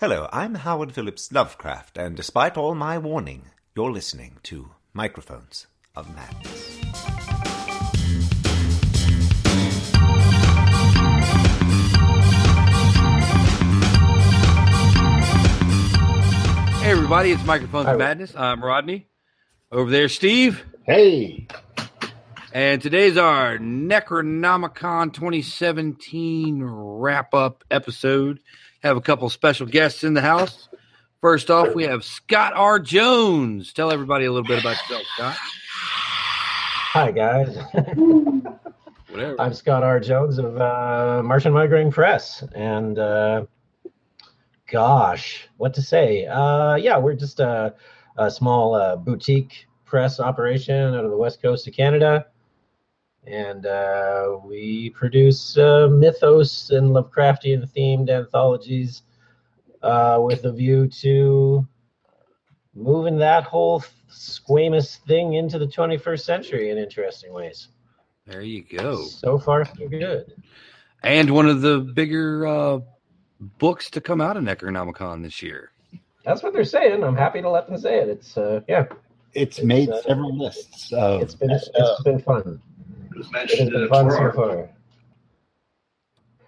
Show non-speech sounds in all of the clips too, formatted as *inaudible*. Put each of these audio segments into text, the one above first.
Hello, I'm Howard Phillips Lovecraft, and despite all my warning, you're listening to Microphones of Madness. Hey, everybody, it's Microphones Hi. of Madness. I'm Rodney. Over there, Steve. Hey, And today's our Necronomicon 2017 wrap up episode. Have a couple special guests in the house. First off, we have Scott R. Jones. Tell everybody a little bit about yourself, Scott. hi guys. Whatever. I'm Scott R. Jones of uh, Martian Migraine Press, and uh, gosh, what to say? Uh, yeah, we're just a, a small uh, boutique press operation out of the west coast of Canada, and uh, we produce uh, mythos and Lovecraftian themed anthologies uh, with a view to moving that whole squamous thing into the 21st century in interesting ways. There you go. So far, so good. And one of the bigger uh, books to come out of Necronomicon this year. That's what they're saying. I'm happy to let them say it. It's uh, yeah, It's It's, made uh, several lists of it's been best it's been fun. It was It has mentioned in been a fun tour so article. far.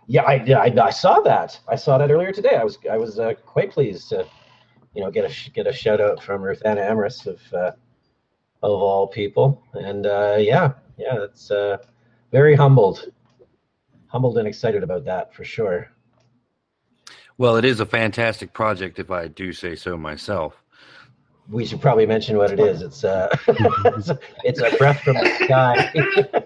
Yeah, I, I I saw that. I saw that earlier today. I was I was uh, quite pleased to, you know, get a get a shout out from Ruthanna Emrys of uh, of all people. And uh, yeah, yeah, it's uh, very humbled, humbled and excited about that for sure. Well, it is a fantastic project, if I do say so myself. We should probably mention what it is. It's uh, it's, *laughs* a, it's a breath from the sky. *laughs*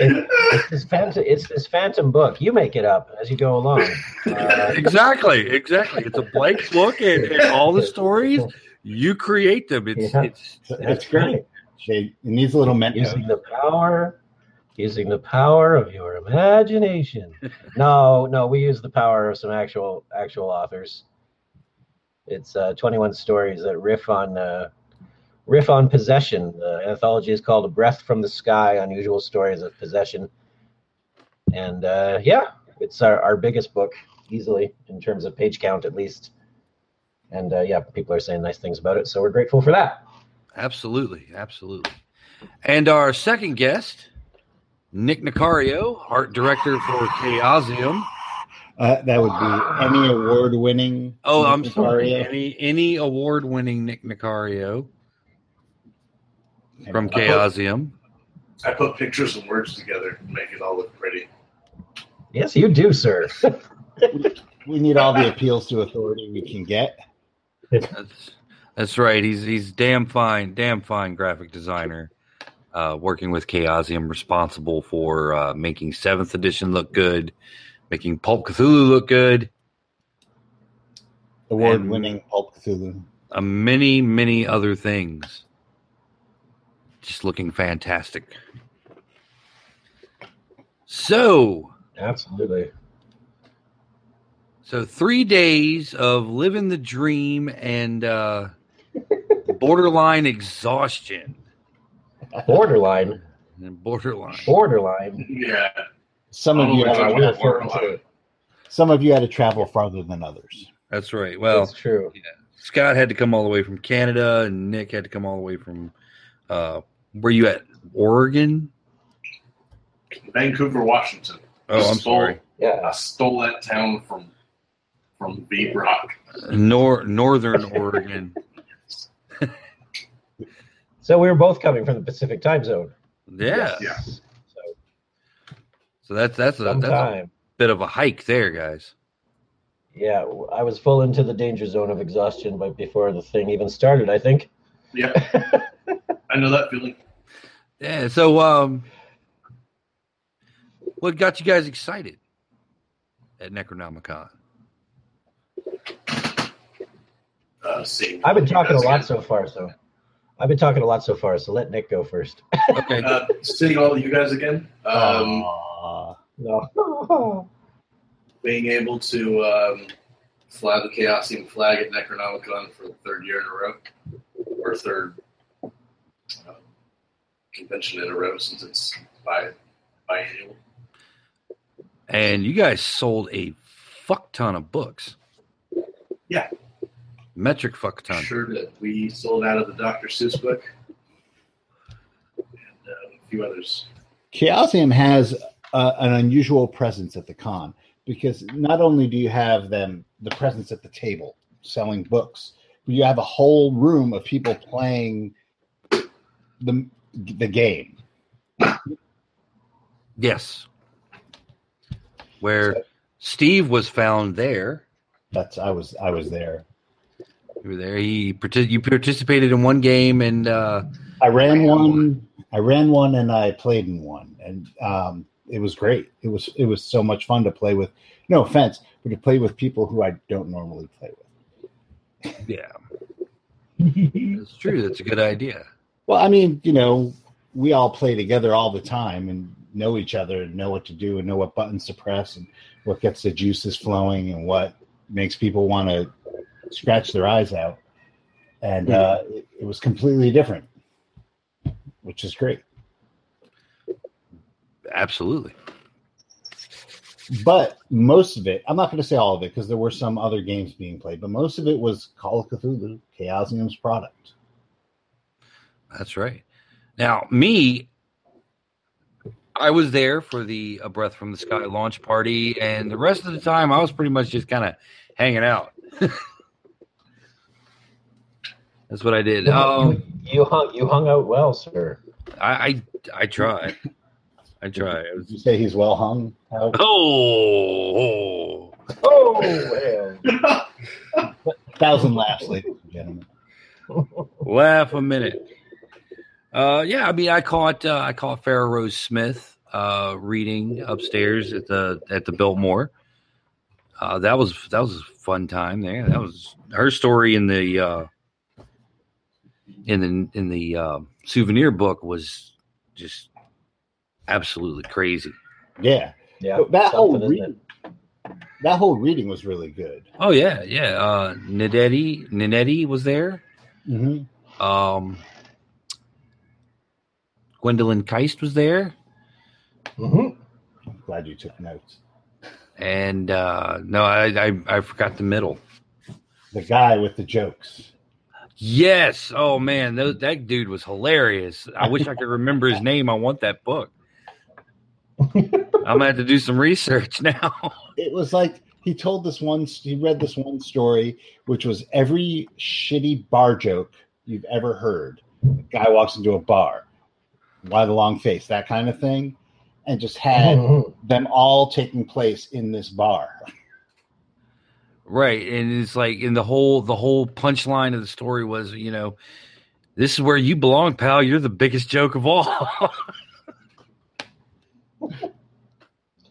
It- it's this phantom. It's this phantom book. You make it up as you go along. Uh, exactly, exactly. It's a blank book, and, and all the stories you create them. It's Yeah. it's It's great. They, it needs a little mental. Using the power, using the power of your imagination. *laughs* No, no, we use the power of some actual actual authors. It's uh, 21 stories that riff on uh, riff on possession. The anthology is called "A Breath from the Sky: Unusual Stories of Possession," and uh, yeah, it's our, our biggest book easily in terms of page count, at least. And uh, yeah, people are saying nice things about it, so we're grateful for that. absolutely, absolutely. And our second guest, Nick Nacario, art director for Chaosium. Uh, that would be any award winning. Oh, I'm sorry, any any award winning Nick Nacario from Chaosium. I put pictures and words together to make it all look pretty. Yes, you do, sir. *laughs* We need all the appeals to authority we can get. That's that's right. He's he's damn fine, damn fine graphic designer. Uh, working with Chaosium, responsible for uh, making seventh edition look good, making Pulp Cthulhu look good, Award winning Pulp Cthulhu. uh, many many other things. Just looking fantastic. So, Absolutely. so three days of living the dream and uh, *laughs* borderline exhaustion. Borderline. And borderline. Borderline. Yeah. Some of Oh, you had to, will. Far some of you had to travel farther than others. That's right. Well, That's true. Scott had to come all the way from Canada, and Nick had to come all the way from uh, where you at? Oregon? Vancouver, Washington. Oh, I'm Stole- sorry. Yeah. I stole that town from from V Rock. Nor Northern Oregon. *laughs* So we were both coming from the Pacific time zone. Yeah. Yeah. So So that's that's a, that's a bit of a hike there, guys. Yeah, I was full into the danger zone of exhaustion, but before the thing even started, I think. Yeah. *laughs* I know that feeling. Yeah. So, um, what got you guys excited at Necronomicon? Uh, I've been talking a lot again. so far, so I've been talking a lot so far. So let Nick go first. *laughs* Okay. Uh, seeing all of you guys again. Um, Aw. No. *laughs* being able to um, fly the Chaosium flag at Necronomicon for the third year in a row, or third uh, convention in a row since it's bi biannual. and you guys sold a fuck ton of books. Yeah. Metric fuck ton. Sure did. We sold out of the Dr. Seuss book and uh, a few others. Chaosium has uh, an unusual presence at the con because not only do you have them the presence at the table selling books, but you have a whole room of people playing the the game. Yes. Where Steve was found there. That's I was I was there. You were there. He you participated in one game and uh, I ran one. I ran one and I played in one, and um, it was great. It was it was so much fun to play with. No offense, but to play with people who I don't normally play with. yeah, it's true. That's a good idea. Well, I mean, you know, we all play together all the time and know each other and know what to do and know what buttons to press and what gets the juices flowing and what makes people want to scratch their eyes out. And uh, it, it was completely different, which is great. Absolutely. But most of it, I'm not going to say all of it because there were some other games being played, but most of it was Call of Cthulhu, Chaosium's product. That's right. Now, me, I was there for the A Breath from the Sky launch party, and the rest of the time I was pretty much just kind of hanging out. *laughs* That's what I did. Um, you, you hung you hung out well, sir. I, I I try. I try. It Did was- you say he's well hung? How- oh, Oh, well. *laughs* thousand laughs, ladies and gentlemen. laugh a minute. Uh, yeah, I mean, I caught uh, I caught Farrah Rose Smith uh, reading upstairs at the at the Biltmore. Uh, that was that was a fun time there. That was her story in the uh, in the in the uh, souvenir book was just absolutely crazy. Yeah, Yeah, But that whole something, isn't reading, that whole reading was really good. Oh yeah, yeah. Uh, Ninetti Ninetti was there. Mm-hmm. Um, Gwendolyn Kiste was there. it? Mhm. I'm glad you took notes. And uh, no, I, I I forgot the middle. The guy with the jokes. Yes. Oh man, that, that dude was hilarious. I wish I could remember his *laughs* name. I want that book. *laughs* I'm gonna have to do some research now. *laughs* It was like he told this one. He read this one story, which was every shitty bar joke you've ever heard. The guy walks into a bar. Why the long face? That kind of thing, and just had *laughs* them all taking place in this bar. right, and it's like in the whole the whole punchline of the story was, you know, this is where you belong, pal. You're the biggest joke of all.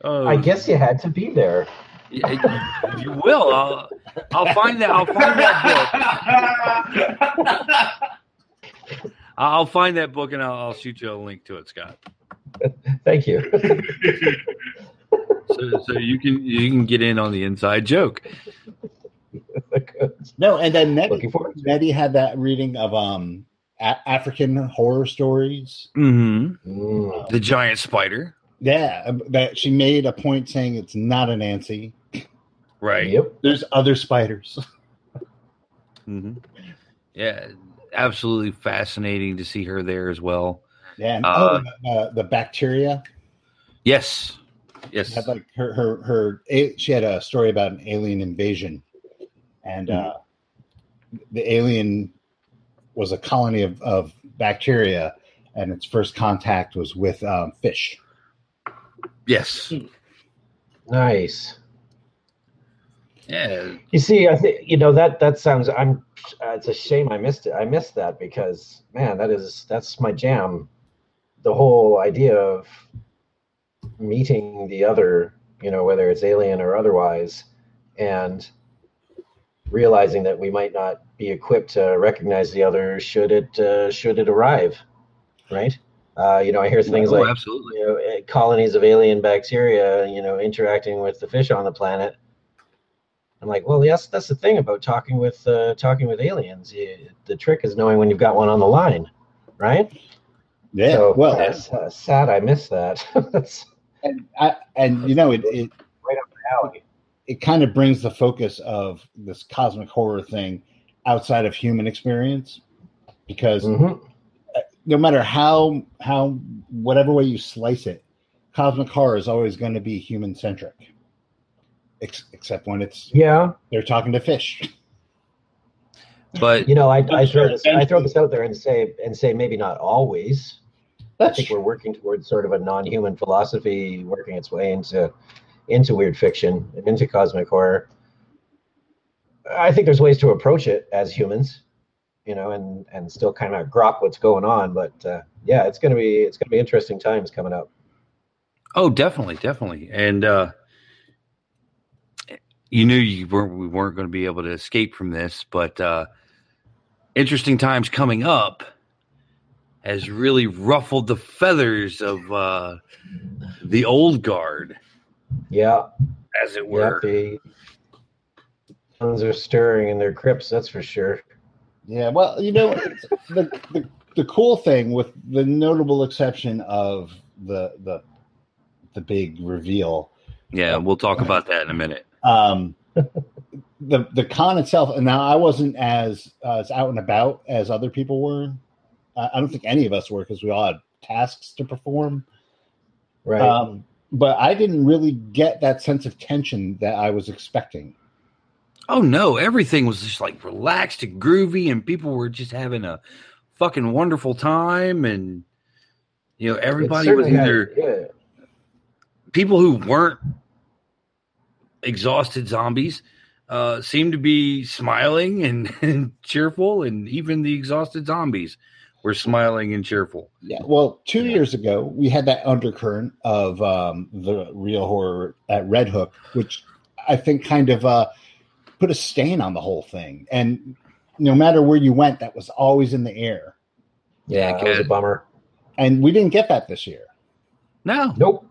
Oh, I guess you had to be there. Yeah, you will. I'll, I'll find that. I'll find that book. I'll find that book and I'll, I'll shoot you a link to it, Scott, Thank you. so, so you can you can get in on the inside joke. *laughs* No, and then Nettie, Looking forward. Nettie had that reading of um a- African horror stories. Mm-hmm. Mm. The giant spider, Yeah, um, that she made a point saying it's not Anansi. right? Yep. There's other spiders. hmm Yeah, absolutely fascinating to see her there as well. Yeah, and, Uh, oh, uh, the bacteria. Yes, yes. had like her her her a- she had a story about an alien invasion and uh the alien was a colony of, of bacteria and its first contact was with um, fish Yes. Nice. Yeah. You see, I think you know that that sounds. I'm. Uh, it's a shame I missed it. I missed that because man, that is that's my jam. The whole idea of meeting the other, you know, whether it's alien or otherwise, and realizing that we might not be equipped to recognize the other should it uh, should it arrive, right? Uh, you know, I hear things Oh, like absolutely. you know, eh, colonies of alien bacteria, you know, interacting with the fish on the planet. I'm like, well, yes, that's the thing about talking with uh, talking with aliens. You, the trick is knowing when you've got one on the line, right? yeah So, well that's uh, sad. I missed that. that's *laughs* and, I, and you know it, it alley. it kind of brings the focus of this cosmic horror thing outside of human experience because Mhm. No matter how how whatever way you slice it, cosmic horror is always going to be human centric, Ex- except when it's Yeah, they're talking to fish. But you know, I, I throw this I throw this out there and say and say maybe not always. I That's think we're working towards sort of a non-human philosophy working its way into into weird fiction and into cosmic horror. I think there's ways to approach it as humans, you know, and and still kind of grok what's going on. But uh, yeah, it's gonna be it's gonna be interesting times coming up. Oh, definitely, definitely. And uh you knew you weren't we weren't going to be able to escape from this, but uh interesting times coming up has really ruffled the feathers of uh the old guard, Yeah, as it were. yeah, the suns are stirring in their crypts. That's for sure. Yeah, well, you know, the, the the cool thing, with the notable exception of the the the big reveal, Yeah, we'll talk about that in a minute. um, the the con itself. And now I wasn't as uh, as out and about as other people were. Uh, I don't think any of us were because we all had tasks to perform. Right. Um, but I didn't really get that sense of tension that I was expecting. Oh no, everything was just like relaxed and groovy, and people were just having a fucking wonderful time, and you know everybody was either yeah. people who weren't exhausted zombies uh, seemed to be smiling and, *laughs* and cheerful, and even the exhausted zombies were smiling and cheerful. Yeah. Well, two years ago, we had that undercurrent of um, the real horror at Red Hook, which I think kind of uh, put a stain on the whole thing. And no matter where you went, that was always in the air. Yeah, Yeah, that was a bummer. And we didn't get that this year. No, Nope.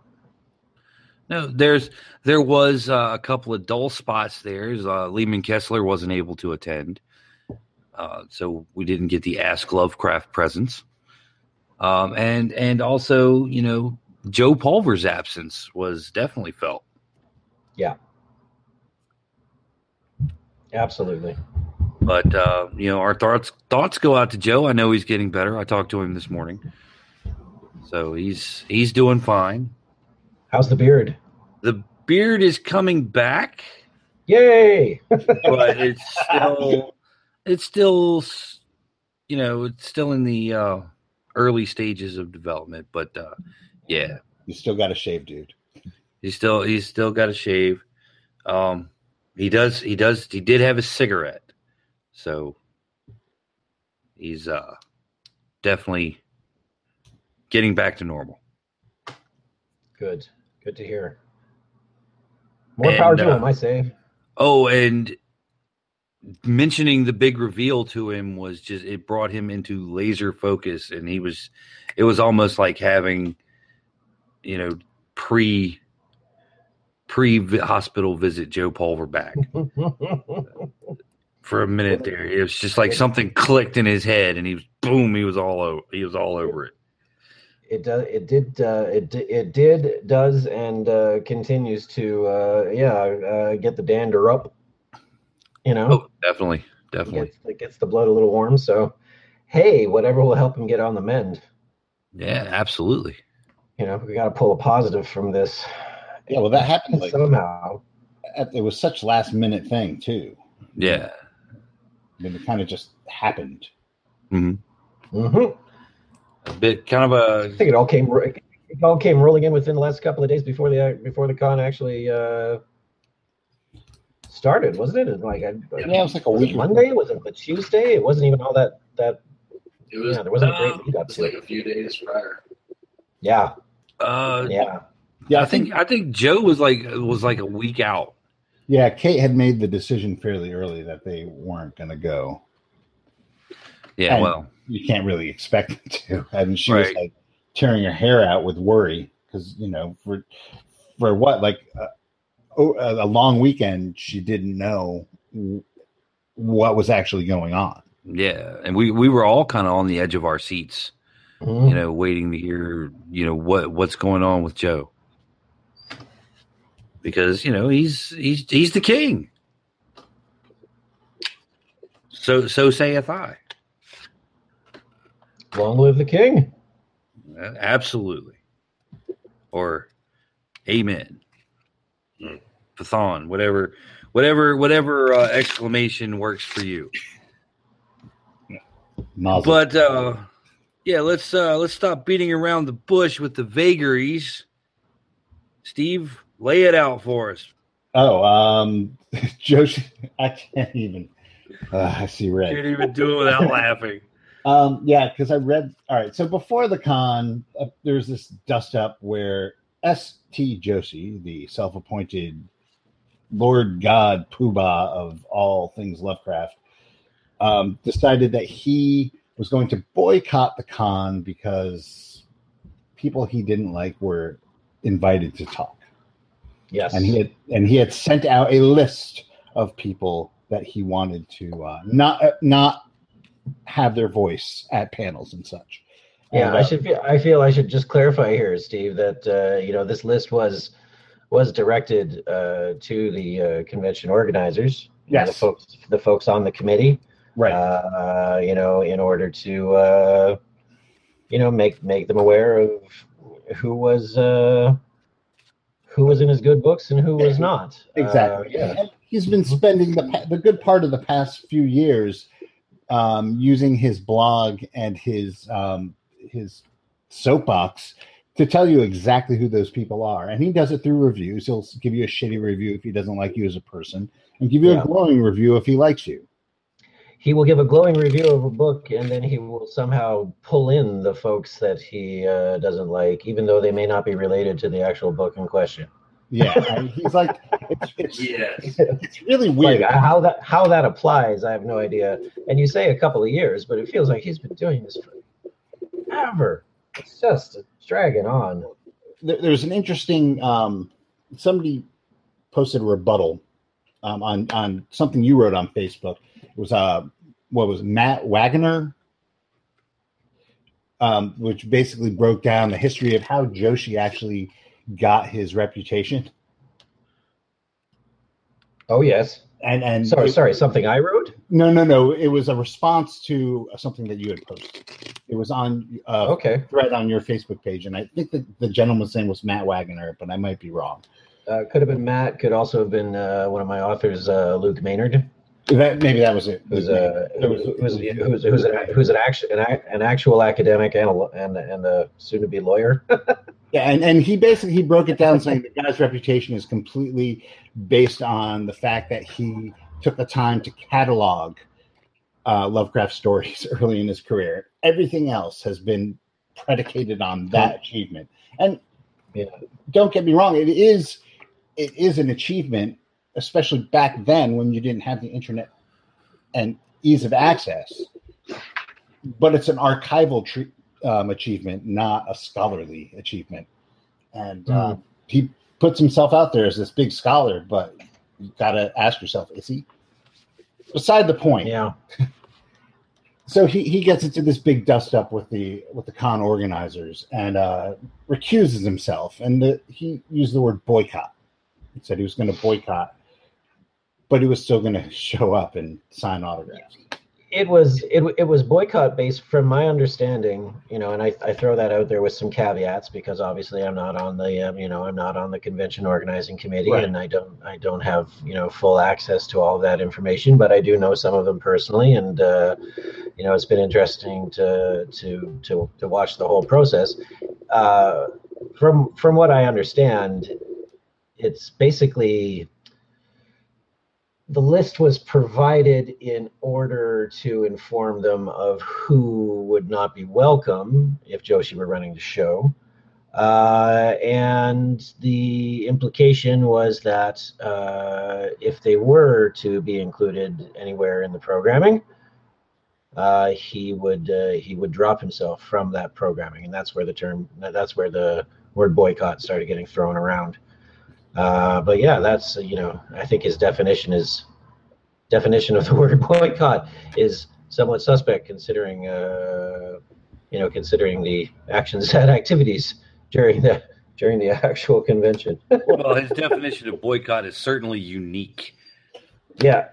no, there's there was uh, a couple of dull spots there. Uh, Leeman Kessler wasn't able to attend, uh, so we didn't get the Ask Lovecraft presence. Um, and and also, you know, Joe Pulver's absence was definitely felt. Absolutely. But uh, you know, our thoughts thoughts go out to Joe. I know he's getting better. I talked to him this morning, so he's he's doing fine. How's the beard? The beard is coming back, Yay! *laughs* but it's still it's still you know it's still in the uh, early stages of development. But uh, yeah, You still got to shave, dude. he's still he's still got a shave. Um, he does he does he did have a cigarette, so he's uh definitely getting back to normal. Good. Good to hear. More And, power to uh, him, I say. Oh, and mentioning the big reveal to him was just it brought him into laser focus, and he was it was almost like having you know pre pre hospital visit Joe Pulver back *laughs* for a minute there. It was just like something clicked in his head, and he was boom, he was all over he was all over it. it does. It did. Uh, it it did. Does and uh, continues to. Uh, yeah. Uh, get the dander up. You know. Oh, definitely, definitely, Gets, it gets the blood a little warm. So, hey, whatever will help him get on the mend. yeah, absolutely. You know, we got to pull a positive from this Yeah, well, that happened like somehow. at- it was such last minute thing too. Yeah. I mean, it kind of just happened. hmm hmm A bit kind of a. I think it all came. It all came rolling in within the last couple of days before the before the con actually uh, started, wasn't it? Like, I, Yeah, it was like a was week it Monday? Was it the Tuesday? It wasn't even all that that. It was, Yeah, there wasn't a great lead up it was like a few days prior. Yeah, uh yeah. Yeah, I think I think Joe was like was like a week out. Yeah, Kate had made the decision fairly early that they weren't going to go. Yeah, And- well, You can't really expect them to. I mean, she was like tearing her hair out with worry because you know for for what like uh, oh, a long weekend she didn't know what was actually going on. yeah, and we we were all kind of on the edge of our seats, Mhm. you know, waiting to hear, you know, what what's going on with Joe. Because you know he's he's he's the king. So so saith I. Long live the king. Absolutely. Or amen. Python, whatever whatever whatever uh, exclamation works for you. Mazel. But uh yeah, let's uh let's stop beating around the bush with the vagaries. Steve, lay it out for us. oh, um, *laughs* Joshi, I can't even. Uh, I see red. Can't even do it without *laughs* laughing. Um, yeah, because I read. All right, so before the con, uh, there's this dust up where S.T. Joshi, the self-appointed Lord God Poobah of all things Lovecraft, um, decided that he was going to boycott the con because people he didn't like were invited to talk, Yes. and he had and he had sent out a list of people that he wanted to uh, not uh, not have their voice at panels and such. Yeah, And, I uh, should. Feel, I feel I should just clarify here, Steve, that uh, you know this list was was directed uh, to the uh, convention organizers. know, the folks, the folks on the committee. right. Uh, you know, in order to uh, you know make make them aware of who was uh, who was in his good books and who was not. *laughs* Exactly. Uh, yeah. And he's been spending the the good part of the past few years um, using his blog and his um, his soapbox to tell you exactly who those people are, and he does it through reviews. He'll give you a shitty review if he doesn't like you as a person, and give you Yeah. a glowing review if he likes you. He will give a glowing review of a book and then he will somehow pull in the folks that he uh, doesn't like even though they may not be related to the actual book in question Yeah, and he's like, it's, it's, Yes. it's really weird. uh, how that how that applies i have no idea and you say a couple of years but it feels like he's been doing this forever it's just dragging on there, there's an interesting um, somebody posted a rebuttal um, on on something you wrote on Facebook. It was uh what was Matt Wagner, um, which basically broke down the history of how Joshi actually got his reputation. oh yes. And and sorry it- sorry something i wrote? No no no. It was a response to something that you had posted. It was on uh, okay. thread on your Facebook page, and I think that the gentleman's name was Matt Wagner, but I might be wrong. uh, could have been matt. Could also have been uh, one of my authors uh, luke maynard That, maybe that was it. who's a who's who's who's, who's, an, who's an, action, an, ac- an actual academic and a, and and a soon to be lawyer. *laughs* Yeah, and, and he basically he broke it down saying the guy's reputation is completely based on the fact that he took the time to catalog uh, Lovecraft stories *laughs* early in his career. Everything else has been predicated on that achievement. And Yeah. don't get me wrong, it is it is an achievement, especially back then when you didn't have the internet and ease of access. But it's an archival tre- um, achievement, not a scholarly achievement. And uh, he puts himself out there as this big scholar, but you got to ask yourself, is he? Beside the point. yeah, *laughs* So he, he gets into this big dust up with the with the con organizers and uh, recuses himself. And the, he used the word boycott. He said he was going to boycott, but he was still going to show up and sign autographs. it was it, it was boycott based from my understanding. You know, and I, I throw that out there with some caveats because obviously I'm not on the um, you know I'm not on the convention organizing committee Right. and I don't I don't have you know full access to all that information, but I do know some of them personally and. Uh, you know, it's been interesting to to to to watch the whole process. Uh, from from what I understand, it's basically the list was provided in order to inform them of who would not be welcome if Joshi were running the show. Uh, and the implication was that uh, if they were to be included anywhere in the programming, uh, he would uh, he would drop himself from that programming, and that's where the term that's where the word boycott started getting thrown around. Uh, but yeah, that's you know I think his definition is definition of the *laughs* word boycott is somewhat suspect considering uh, you know considering the actions and *laughs* activities during the during the actual convention. *laughs* Well, his definition of boycott is certainly unique. yeah,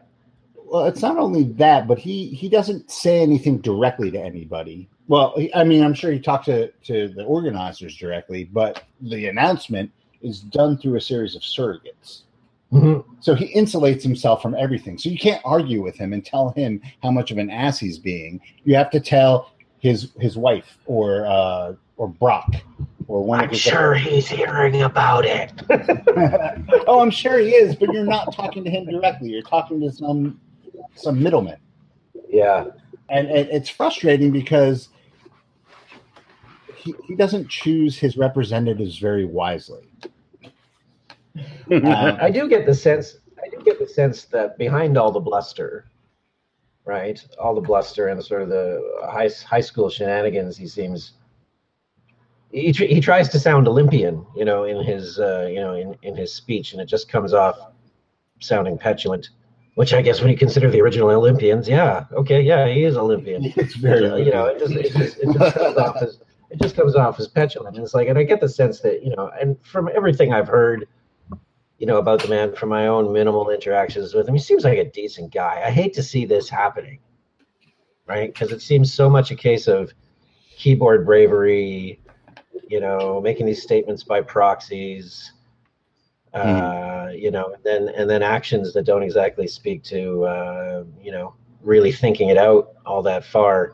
Well, it's not only that, but he he doesn't say anything directly to anybody. Well, I mean, I'm sure he talked to to the organizers directly, but the announcement is done through a series of surrogates. Mhm. So he insulates himself from everything. So you can't argue with him and tell him how much of an ass he's being. You have to tell his his wife or uh, or Brock or one of his sure he's hearing about it. *laughs* oh, I'm sure he is, but you're not talking to him directly. You're talking to some some middleman, yeah, and it, it's frustrating because he, he doesn't choose his representatives very wisely. Um, *laughs* I do get the sense. I do get the sense that behind all the bluster, right, all the bluster and sort of the high high school shenanigans, he seems. He, tr- he tries to sound Olympian, you know, in his uh, you know in, in his speech, and it just comes off sounding petulant. Which I guess when you consider the original Olympians, yeah, okay, yeah, he is Olympian. it's very Uh, you know, it just, it just, it just comes off as it just comes off as petulant. And it's like, and I get the sense that you know, and from everything I've heard, you know, about the man, from my own minimal interactions with him, he seems like a decent guy. I hate to see this happening, right? Because it seems so much a case of keyboard bravery, you know, making these statements by proxies. Uh, you know, and then and then actions that don't exactly speak to uh, you know really thinking it out all that far.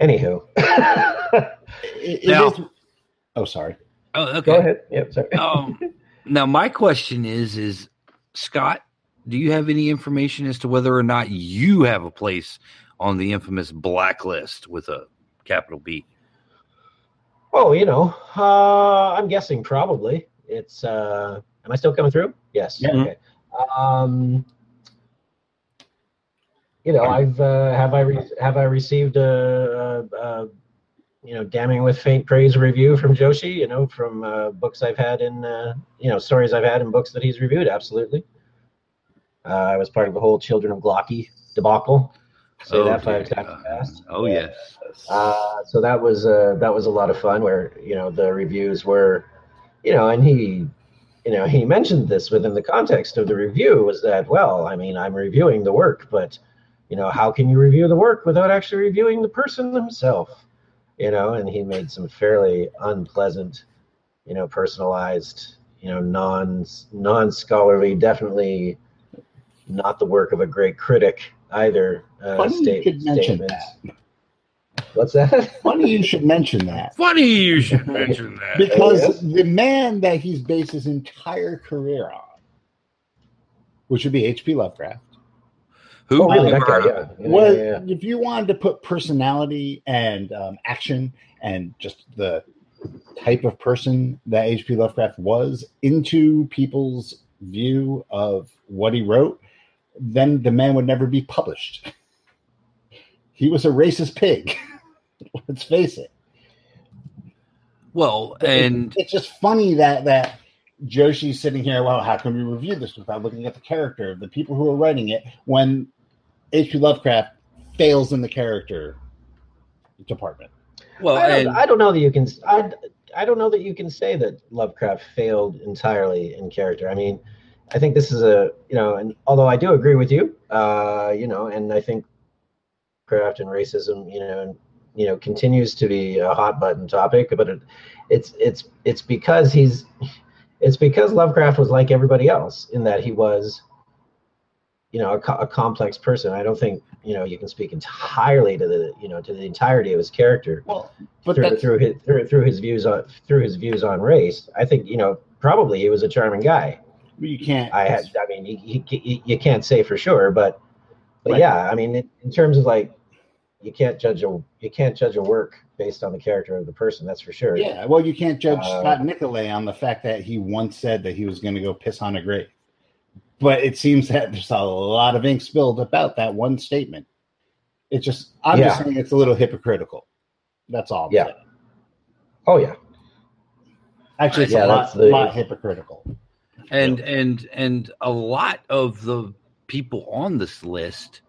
Anywho, It- it Now- is- oh, sorry. Oh, okay. go ahead. Yep, sorry. *laughs* um, now my question is: Is Scott? Do you have any information as to whether or not you have a place on the infamous blacklist with a capital B? Oh, you know, uh, I'm guessing probably it's. Uh, am I still coming through? Yes. Yeah. Okay. Um, you know, I've uh, have I re- have I received a, a, a you know damning with faint praise review from Joshi? You know, from uh, books I've had in uh, you know stories I've had in books that he's reviewed. Absolutely. Uh, I was part of the whole Children of Gla'aki debacle. Say that five times fast. Oh yes. Uh, so that was uh, that was a lot of fun. Where you know the reviews were, you know, and he, you know, he mentioned this within the context of the review was that well, I mean, I'm reviewing the work, but you know, how can you review the work without actually reviewing the person themselves? You know, and he made some fairly unpleasant, you know, personalized, you know, non non scholarly, definitely not the work of a great critic either. Uh, Funny you should mention statements. that. What's that? Funny you should mention that. Funny you should mention that. *laughs* Because Yes. the man that he's based his entire career on, which would be H.P. Lovecraft, Who? Oh, really? guy, yeah. Yeah, was yeah, yeah. if you wanted to put personality and um, action and just the type of person that H.P. Lovecraft was into people's view of what he wrote, then the man would never be published. *laughs* He was a racist pig. *laughs* Let's face it. Well, and it's just funny that that Joshi's sitting here. Well, how can we review this without looking at the character, of the people who are writing it, when H.P. Lovecraft fails in the character department? well, I don't, I don't know that you can. I, I don't know that you can say that Lovecraft failed entirely in character. I mean, I think this is a you know, and although I do agree with you, uh, you know, and I think craft and racism, you know, and, you know, continues to be a hot button topic, but it, it's it's it's because he's it's because Lovecraft was like everybody else in that he was you know a, co- a complex person. I don't think you know you can speak entirely to the you know to the entirety of his character Well, but through, through his through, through his views on through his views on race. I think you know probably he was a charming guy. you can't. I had I mean he, he, he, you can't say for sure, but but Right. yeah, I mean in, in terms of like you can't judge a you can't judge a work based on the character of the person. That's for sure. Yeah, well, you can't judge Uh, Scott Nicolay on the fact that he once said that he was going to go piss on a grave. But it seems that there's a lot of ink spilled about that one statement. It's just, I'm just saying it's a little hypocritical. That's all. I'm Yeah. saying. Oh yeah. Actually, it's Yeah, a lot, the- lot hypocritical. and and and a lot of the people on this list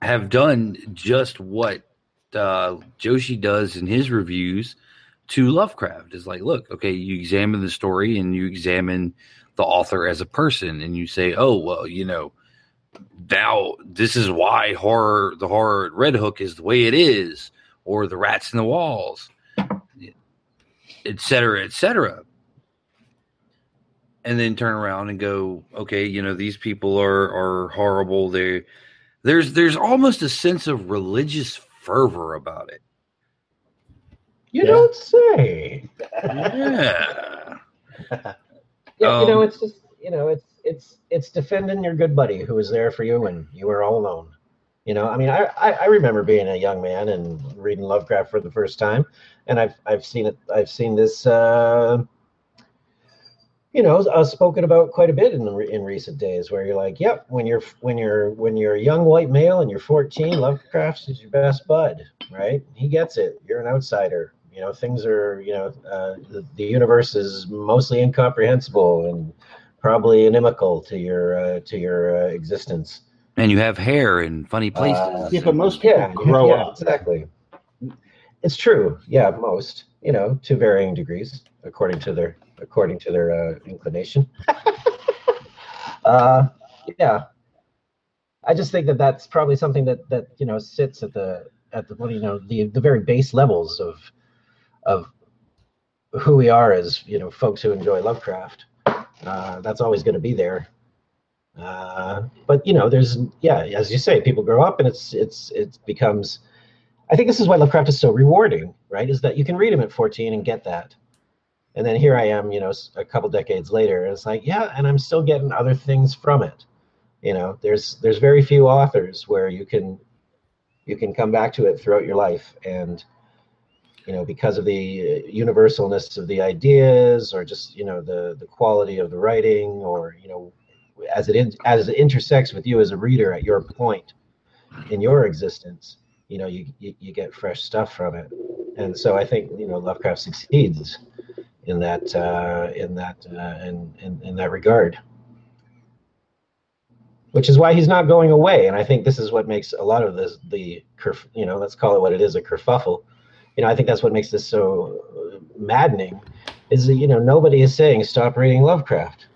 have done just what uh, Joshi does in his reviews to Lovecraft. Is like, look, okay, you examine the story and you examine the author as a person, and you say, oh, well, you know, now this is why horror, the horror at Red Hook is the way it is, or the rats in the walls, et cetera, et cetera. And then turn around and go, okay, you know, these people are are horrible. They there's there's almost a sense of religious fervor about it. You Yeah. don't say. Yeah. *laughs* Yeah, you know, Um, it's just you know, it's it's it's defending your good buddy who was there for you when you were all alone. You know, I mean, I, I I remember being a young man and reading Lovecraft for the first time, and I've I've seen it. I've seen this. Uh, you know, uh, spoken about quite a bit in the, in recent days, where you're like, yep, when you're when you're when you're a young white male and you're 14, Lovecraft is your best bud, right? He gets it. You're an outsider. You know, things are, you know, uh, the, the universe is mostly incomprehensible and probably inimical to your uh, to your uh, existence. And you have hair in funny places. Uh, Yeah, but most people Yeah, grow yeah, up. exactly. It's true. Yeah, most. You know, to varying degrees, according to their according to their uh, inclination. *laughs* uh, yeah, I just think that that's probably something that that you know sits at the at the you know the the very base levels of of who we are as you know folks who enjoy Lovecraft. Uh, that's always going to be there. Uh, but you know, there's yeah, as you say, people grow up and it's it's it becomes. I think this is why Lovecraft is so rewarding, right? Is that you can read him at 14 and get that, and then here I am, you know, a couple decades later, and it's like yeah, and I'm still getting other things from it. You know, there's there's very few authors where you can you can come back to it throughout your life and you know because of the uh, universalness of the ideas or just you know the the quality of the writing or you know as it in, as it intersects with you as a reader at your point in your existence you know you, you you get fresh stuff from it. And so i think you know lovecraft succeeds in that uh in that uh in, in in that regard. Which is why he's not going away and i think this is what makes a lot of this the you know let's call it what it is a kerfuffle you know i think that's what makes this so uh, maddening is that you know nobody is saying stop reading lovecraft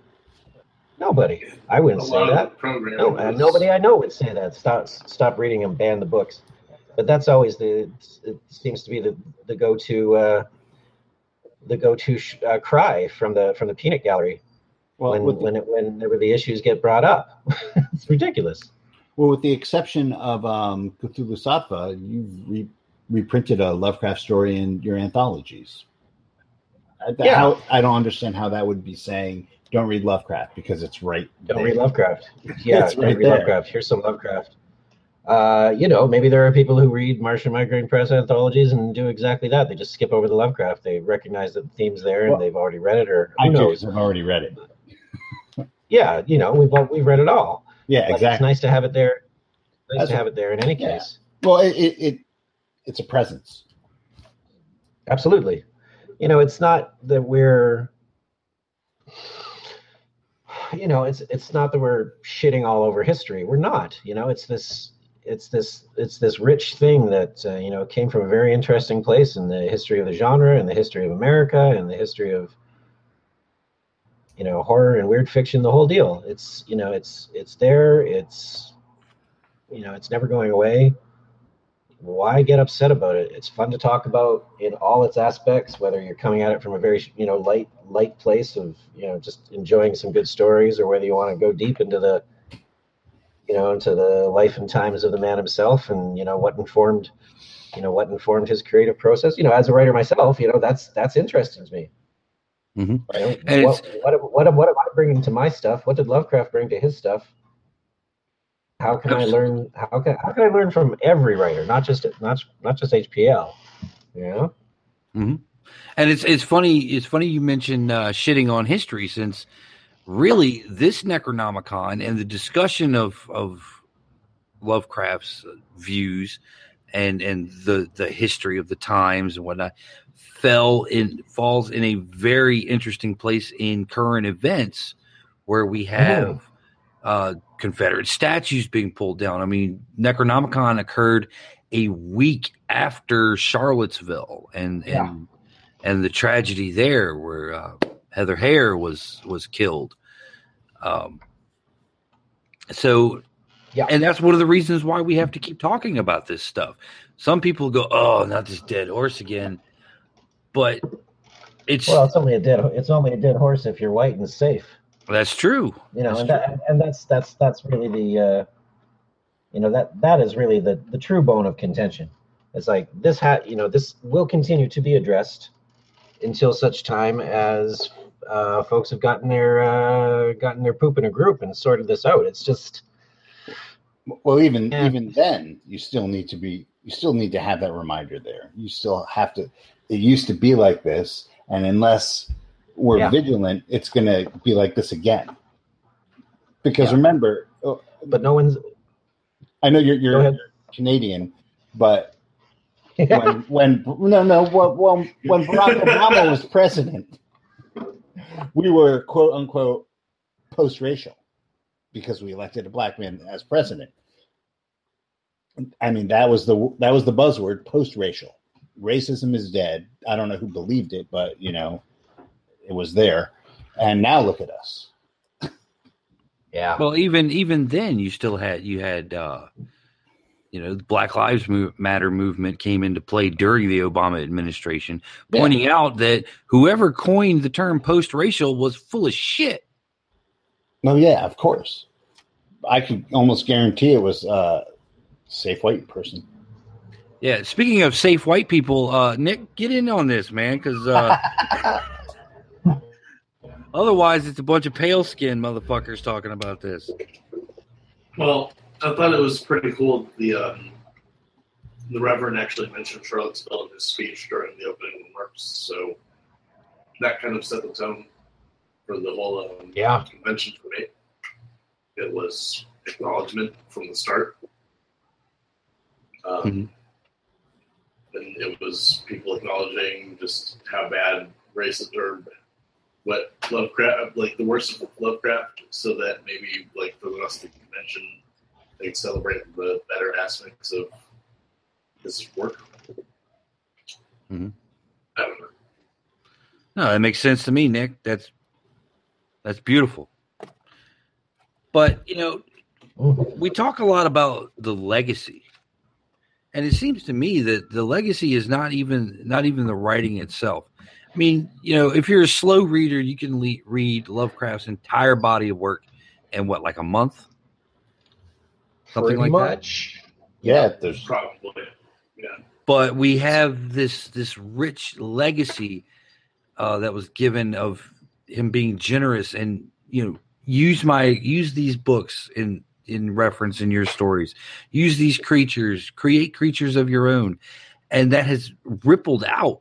nobody I wouldn't say that the no, uh, was- nobody I know would say that. Stop, stop reading and ban the books. But that's always the. It seems to be the the go to uh, the go to sh- uh, cry from the from the peanut gallery Well, when with the, when it, whenever the issues get brought up. *laughs* it's ridiculous. well, with the exception of um, Cthulhusattva, you've re- reprinted a Lovecraft story in your anthologies. I, Yeah. how, I don't understand how that would be saying don't read Lovecraft because it's right. Don't there. read Lovecraft. *laughs* Yeah, It's don't right read there. Lovecraft. Here's some Lovecraft. Uh, you know, maybe there are people who read Martian Migraine Press anthologies and do exactly that. They just skip over the Lovecraft. They recognize that the theme's there and Well, they've already read it, or I knows? I've already read it. *laughs* Yeah, you know, we've all, we've read it all. Yeah, But It's nice to have it there. Nice That's to have it there in any Yeah. case. Well, it, it, it it's a presence. Absolutely. You know, it's not that we're you know, it's it's not that we're shitting all over history. We're not. You know, it's this it's this it's this rich thing that uh, you know came from a very interesting place in the history of the genre and the history of America and the history of you know horror and weird fiction the whole deal it's you know it's it's there it's you know it's never going away why get upset about it it's fun to talk about in all its aspects whether you're coming at it from a very you know light light place of you know just enjoying some good stories or whether you want to go deep into the you know into the life and times of the man himself and you know what informed you know what informed his creative process you know as a writer myself you know that's that's interesting to me Mhm. you know, And what, what, what, what am I bringing to my stuff? What did Lovecraft bring to his stuff? How can I learn? How can how can I learn from every writer, not just not not just HPL? You know, And it's it's funny it's funny you mentioned uh, shitting on history since really this Necronomicon and the discussion of of Lovecraft's views and and the the history of the times and whatnot fell in falls in a very interesting place in current events where we have uh, Confederate statues being pulled down. I mean, Necronomicon occurred a week after Charlottesville, and Yeah. and and the tragedy there where uh, Heather Heyer was was killed. Um, so, Yeah. and that's one of the reasons why we have to keep talking about this stuff. Some people go, "Oh, not this dead horse again," but it's Well, it's only a dead. It's only a dead horse if you're white and safe. That's true. You know, That's and that, and that's that's that's really the, uh, you know, that that is really the the true bone of contention. It's like this hat. You know, this will continue to be addressed until such time as uh, folks have gotten their uh, gotten their poop in a group and sorted this out. It's just Well, even Yeah. even then, you still need to be you still need to have that reminder there. You still have to. It used to be like this, and unless we're Yeah. vigilant, it's going to be like this again. Because Yeah. remember, oh, but no one's. I know you're you're. Canadian, but *laughs* when when no no well, well when Barack *laughs* Obama was president, we were quote unquote post racial because we elected a black man as president. I mean that was the that was the buzzword post racial. Racism is dead. I don't know who believed it, but you know it was there. And now look at us. yeah. Well, even even then, you still had you had uh, you know the Black Lives Matter movement came into play during the Obama administration, Yeah. pointing out that whoever coined the term post-racial was full of shit. Oh yeah, of course. I could almost guarantee it was uh safe white person. Yeah. Speaking of safe white people, uh, Nick, get in on this, man, because uh, *laughs* otherwise it's a bunch of pale skinned motherfuckers talking about this. Well, I thought it was pretty cool. The um, the Reverend actually mentioned Charlottesville in his speech during the opening remarks, so that kind of set the tone for the whole um, Yeah. convention for me. It was acknowledgement from the start, um, Mhm. and it was people acknowledging just how bad racist or what Lovecraft, like the worst of Lovecraft, so that maybe like for the rest of the convention, they can celebrate the better aspects of his work. Mm-hmm. I don't know. No, that makes sense to me, Nick. That's that's beautiful. But you know, Mhm. we talk a lot about the legacy and it seems to me that the legacy is not even not even the writing itself i mean you know if you're a slow reader you can le- read lovecraft's entire body of work in what like a month something Pretty like that. Yeah, there's Probably. Yeah. but we have this this rich legacy uh, that was given of him being generous and you know use my use these books in in reference in your stories use these creatures create creatures of your own and that has rippled out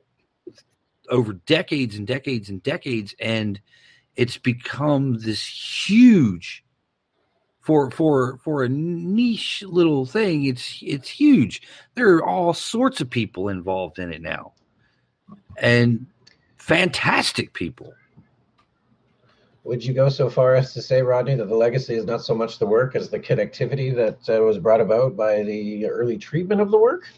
over decades and decades and decades and it's become this huge for for for a niche little thing. It's it's huge. There are all sorts of people involved in it now and fantastic people. Would you go so far as to say, Rodney, that the legacy is not so much the work as the connectivity that uh, was brought about by the early treatment of the work?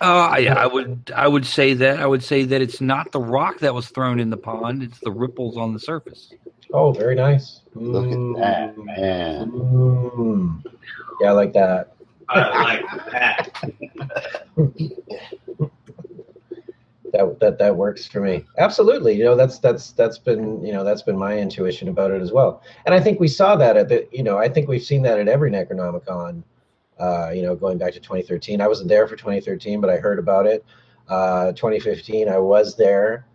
Uh yeah i would i would say that i would say that it's not the rock that was thrown in the pond it's the ripples on the surface Oh, very nice. look at that, Mm. man. Mm. Yeah, I like that. I like that. *laughs* That that that works for me. Absolutely. You know, that's that's that's been you know that's been my intuition about it as well. And I think we saw that at the you know I think we've seen that at every Necronomicon. Uh, you know, going back to 2013, I wasn't there for 2013, but I heard about it. Uh, 2015, I was there.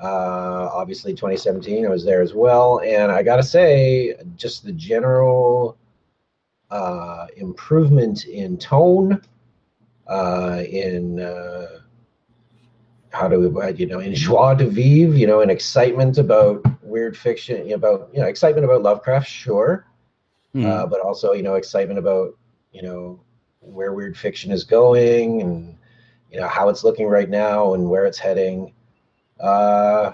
Uh, obviously, 2017, I was there as well. And I gotta say, just the general uh, improvement in tone, uh, in uh, how do we, you know, in joie de vivre, you know, in excitement about weird fiction, about, you know, excitement about Lovecraft, sure. Uh, but also, you know, excitement about, you know, where weird fiction is going and, you know, how it's looking right now and where it's heading. Uh,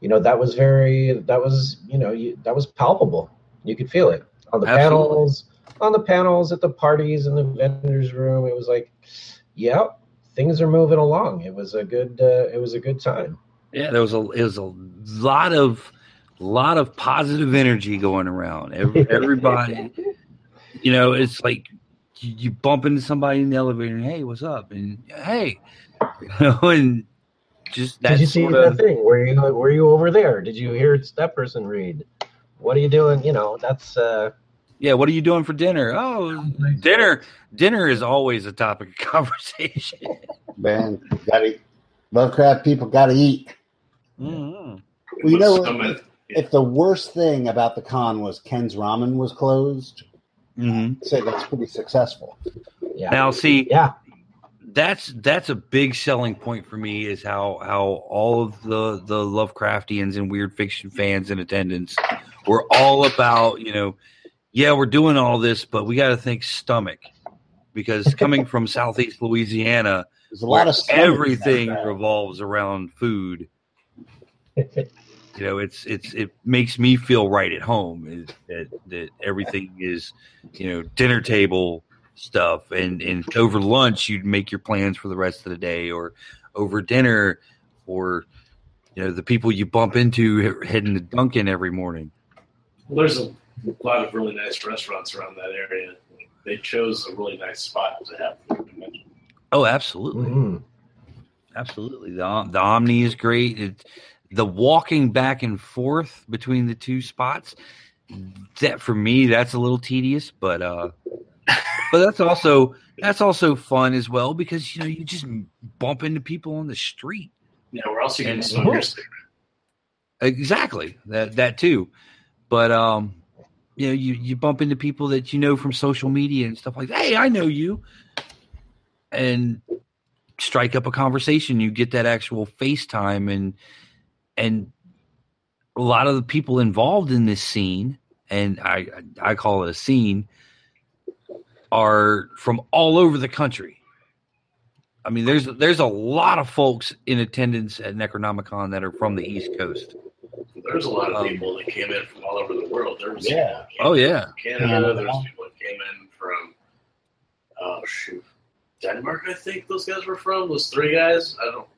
you know, that was very, that was, you know, you, that was palpable. You could feel it on the Absolutely. panels, on the panels at the parties in the vendors room. It was like, yep, things are moving along. It was a good, uh, it was a good time. Yeah, there was a it was a lot of lot of positive energy going around. Every, *laughs* everybody, you know, it's like you, you bump into somebody in the elevator and hey, what's up? And hey, *laughs* you know, and just that Did you see sort that of thing? Were you were you over there? Did you hear that person read? What are you doing? You know, that's uh yeah. What are you doing for dinner? Oh, dinner. Dinner is always a topic of *laughs* conversation. Man, gotta Lovecraft people gotta eat. Mhm. Well, you know, Some of- if the worst thing about the con was Ken's Ramen was closed, Mhm. say that's pretty successful. yeah. Now, see, yeah. that's that's a big selling point for me is how how all of the the Lovecraftians and weird fiction fans in attendance were all about you know yeah we're doing all this but we got to think stomach because *laughs* coming from southeast Louisiana There's a lot of everything revolves around food *laughs* you know it's it's it makes me feel right at home is that that everything is you know dinner table stuff and and over lunch you'd make your plans for the rest of the day or over dinner or you know the people you bump into heading to Dunkin' every morning Well, there's a lot of really nice restaurants around that area. They chose a really nice spot to have the convention. oh absolutely Mhm. absolutely the the Omni is great it, the walking back and forth between the two spots that for me that's a little tedious but uh but that's also that's also fun as well because you know you just bump into people on the street. Yeah, where else you can And- smoke your exactly. That that too. But um you know you you bump into people that you know from social media and stuff like that hey i know you. And strike up a conversation. You get that actual facetime and and a lot of the people involved in this scene and i i call it a scene are from all over the country i mean there's there's a lot of folks in attendance at necronomicon that are from the east coast There's a lot of Um, people that came in from all over the world. There was Yeah. people oh yeah Canada. Canada. There's people that came in from oh shoot, Denmark. I think those guys were from those three guys. I don't.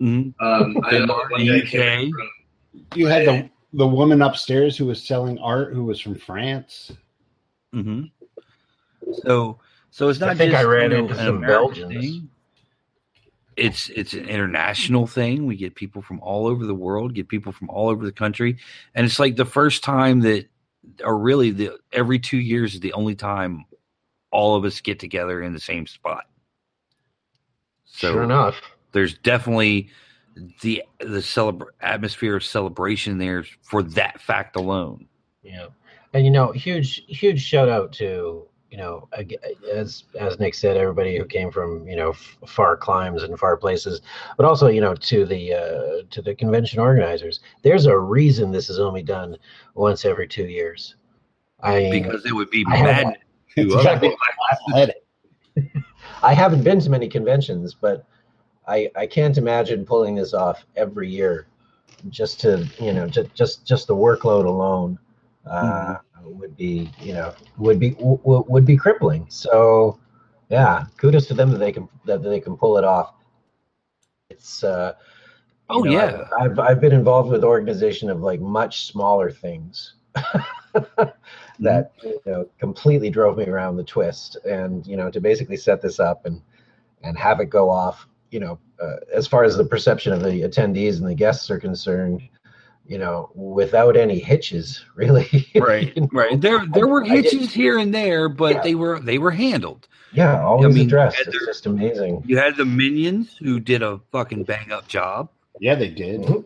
Mhm. Um, I know Denmark, one guy UK. from. You had the the woman upstairs who was selling art who was from France. hmm So, so it's not. I think just, I ran you know, into an some Belgians. thing. It's it's an international thing. We get people from all over the world, get people from all over the country, and it's like the first time that, or really the every two years is the only time all of us get together in the same spot. So sure enough. There's definitely the the celebra- atmosphere of celebration there for that fact alone. Yeah, and you know, huge, huge shout out to you know, as as Nick said, everybody who came from you know f- far climes and far places, but also you know to the uh, to the convention organizers. There's a reason this is only done once every two years. I Because it would be I have- madness to It's other exactly *laughs* I haven't been to many conventions, but I I can't imagine pulling this off every year, just to you know just just just the workload alone uh, would be you know would be w- w- would be crippling. So yeah, kudos to them that they can that they can pull it off. It's uh, Oh, know, yeah. I've, I've I've been involved with organization of like much smaller things. *laughs* that you know completely drove me around the twist and you know to basically set this up and and have it go off you know uh, as far as the perception of the attendees and the guests are concerned you know without any hitches *laughs* really right You know? right there there were hitches here and there but Yeah. they were they were handled yeah always mean, addressed it's there- just amazing you had the minions who did a fucking bang up job Yeah, they did. Mhm.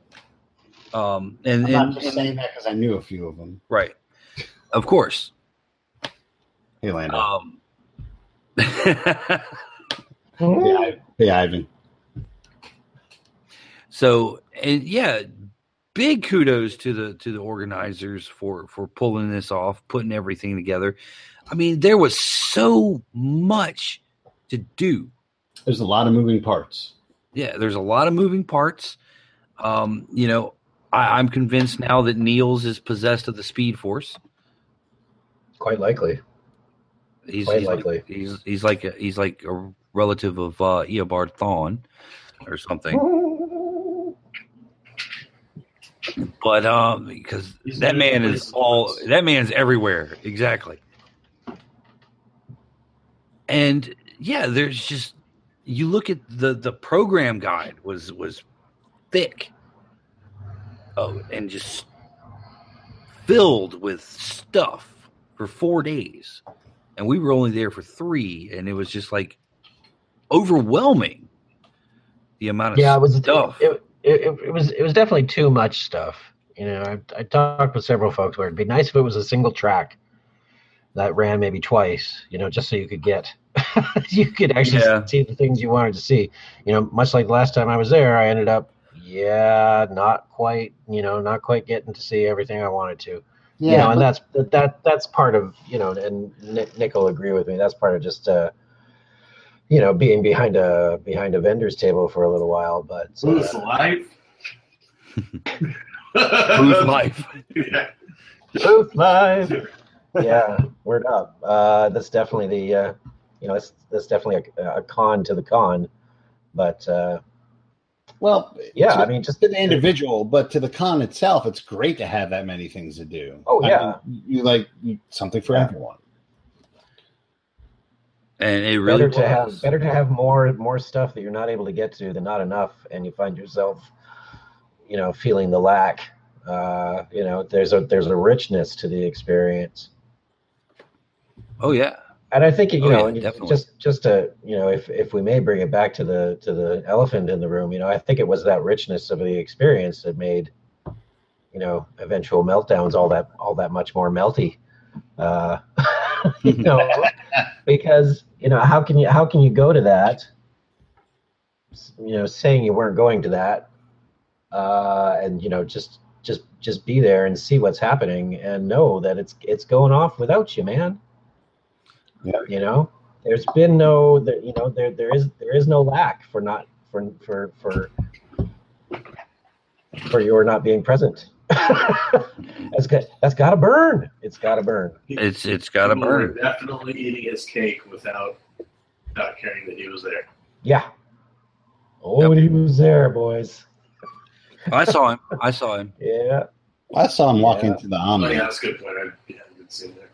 um and, I'm and, not just and- saying that because I knew a few of them. right of course Hey, Lando. um hey, *laughs* I- hey, Ivan. So and yeah big kudos to the to the organizers for for pulling this off putting everything together. I mean there was so much to do. There's a lot of moving parts. yeah there's a lot of moving parts. Um you know I, i'm convinced now that niels is possessed of the speed force. Quite likely. He's Quite he's likely. like, he's he's like a, he's like a relative of uh eobard thawne or something *laughs* But um, because that man is all that man's everywhere. Exactly. And yeah, there's just you look at the the program guide was was thick. Oh, and just filled with stuff for four days, and we were only there for three, and it was just like overwhelming. The amount of yeah, it was stuff. It, it, it, it was it was definitely too much stuff. You know, I, I talked with several folks where it'd be nice if it was a single track that ran maybe twice. You know, just so you could get *laughs* you could actually Yeah. see the things you wanted to see. You know, much like the last time I was there, I ended up yeah, not quite. You know, not quite getting to see everything I wanted to. Yeah, you know, and but- that's that that's part of you know, and Nick, Nick will agree with me. That's part of just uh, you know, being behind a behind a vendor's table for a little while. But uh, Booth life. *laughs* who's life. Yeah. Booth live. yeah, word up. Uh, that's definitely the uh, you know that's that's definitely a, a con to the con, but uh, well, yeah, to- I mean just to the individual, but to the con itself, it's great to have that many things to do. Oh, I yeah. mean, you like you, something for Yeah. everyone. And it really better to have better to have more more stuff that you're not able to get to than not enough, and you find yourself, you know, feeling the lack. Uh, you know, there's a there's a richness to the experience. Oh yeah. And I think you Oh, know, yeah, definitely. just just to you know, if if we may bring it back to the to the elephant in the room, you know, I think it was that richness of the experience that made, you know, eventual meltdowns all that all that much more melty. Uh, *laughs* *laughs* you know, because you know how can you how can you go to that? You know, saying you weren't going to that, uh, and you know just just just be there and see what's happening and know that it's it's going off without you, man Yeah. you know there's been no there, you know there there is there is no lack for not for for for for your not being present that's *laughs* good that's got to burn it's got to burn It's it's got to burn. Definitely eating his cake without not caring that he was there. yeah oh he was there boys I saw him. *laughs* I saw him. yeah I saw him walking Yeah. into the Oh, yeah, that's a good point. I yeah, I didn't see him there.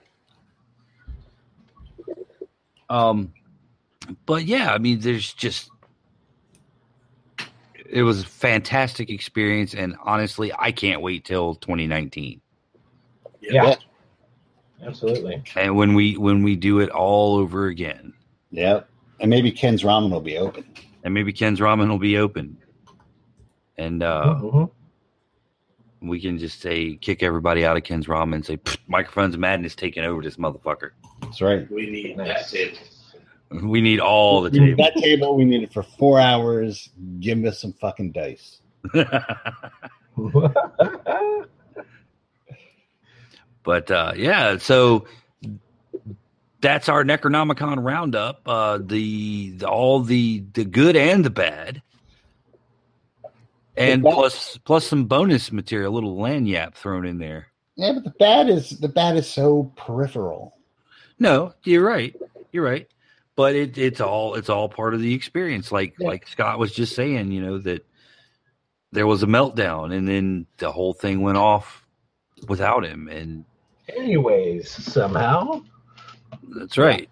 Um, but yeah, I mean, there's just it was a fantastic experience, and honestly, I can't wait till 2019 yeah absolutely and when we when we do it all over again, Yep. And maybe Ken's Ramen will be open. and maybe Ken's Ramen will be open, and uh, Mhm. we can just say kick everybody out of Ken's Ramen and say "Pfft, microphones madness taking over this motherfucker. That's right. We need Nice. that table. We need all the We need table. That table, we need it for four hours. Give us some fucking dice. *laughs* But uh, yeah, so that's our Necronomicon roundup. Uh, the, the all the the good and the bad, and The bad- plus plus some bonus material, a little lagniappe thrown in there. Yeah, but the bad is the bad is so peripheral. No, you're right. You're right. But it, it's all it's all part of the experience. Like Yeah. like Scott was just saying, you know that there was a meltdown, and then the whole thing went off without him, and anyways somehow That's right.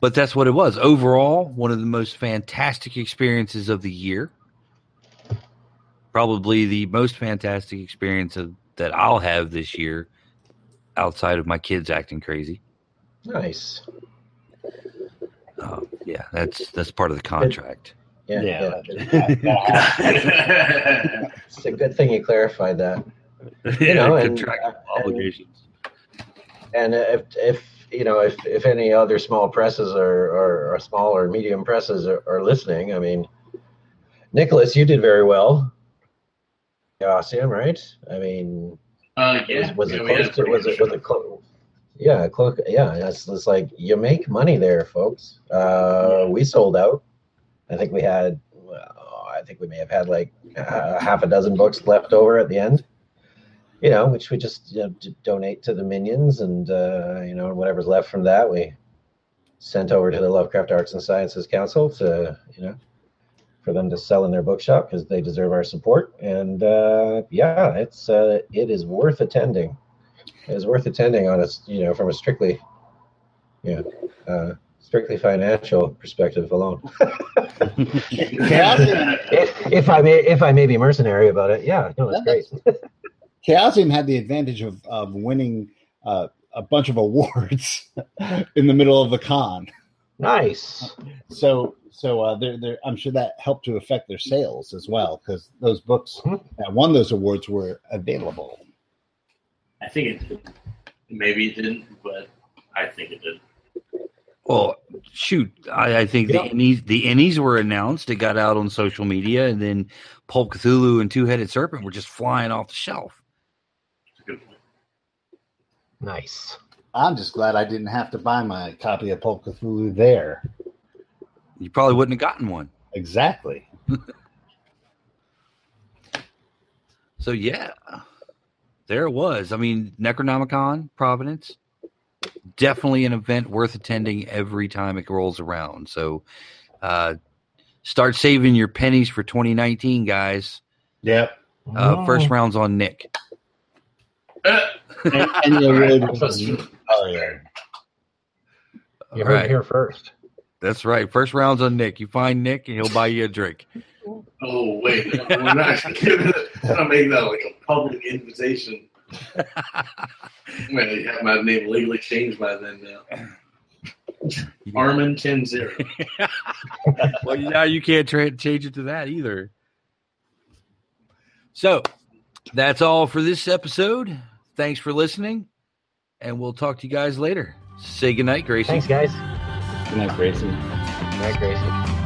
But that's what it was. Overall, one of the most fantastic experiences of the year. Probably the most fantastic experience of, that I'll have this year outside of my kids acting crazy. nice Uh, yeah, that's that's part of the contract. yeah, Yeah. yeah. *laughs* it's a good thing you clarified that You know, and- contractual and- obligations. And if if you know if if any other small presses or or, or small or medium presses are, are listening, I mean, Nicholas, you did very well. Chaosium, right? I mean, Uh, yeah. was, was it we had close to? Was good it was it close? Yeah, close. Yeah, it's, it's like you make money there, folks. Uh, we sold out. I think we had. Well, I think we may have had like uh, half a dozen books left over at the end. You know, which we just you know, donate to the minions, and uh, you know whatever's left from that we sent over to the Lovecraft Arts and Sciences Council to you know for them to sell in their bookshop because they deserve our support. And uh, yeah, it's uh, it is worth attending. It is worth attending on a s- you know from a strictly yeah uh, strictly financial perspective alone. *laughs* If, if I may if I may be mercenary about it, yeah, no, it's great. *laughs* Chaosium had the advantage of, of winning uh, a bunch of awards *laughs* in the middle of the con. nice. So, so uh, they're, they're, I'm sure that helped to affect their sales as well because those books Hmm. that won those awards were available. I think it did. Maybe it didn't, but I think it did. Well, shoot, I, I think Yeah. the ENnies the ENnies were announced. It got out on social media, and then Pulp Cthulhu and Two Headed Serpent were just flying off the shelf. It's a good point. Nice. I'm just glad I didn't have to buy my copy of Pulp Cthulhu there. You probably wouldn't have gotten one. Exactly. *laughs* So yeah, there it was. I mean, Necronomicon, Providence, definitely an event worth attending every time it rolls around. So, uh, start saving your pennies for 2019, guys. Yep. Uh, First round's on Nick. And, and you really *laughs* oh yeah. You All heard right. it here first. That's right. First round's on Nick. You find Nick, and he'll buy you a drink. Oh wait, *laughs* we're not giving. I'm gonna make that like a public invitation. I'm gonna have my name legally changed by then now. Armin ten zero. *laughs* well, now you can't tra- change it to that either. So that's all for this episode. Thanks for listening, and we'll talk to you guys later. Say goodnight, Gracie. Thanks, guys. Good night, Gracie. Good night, Gracie.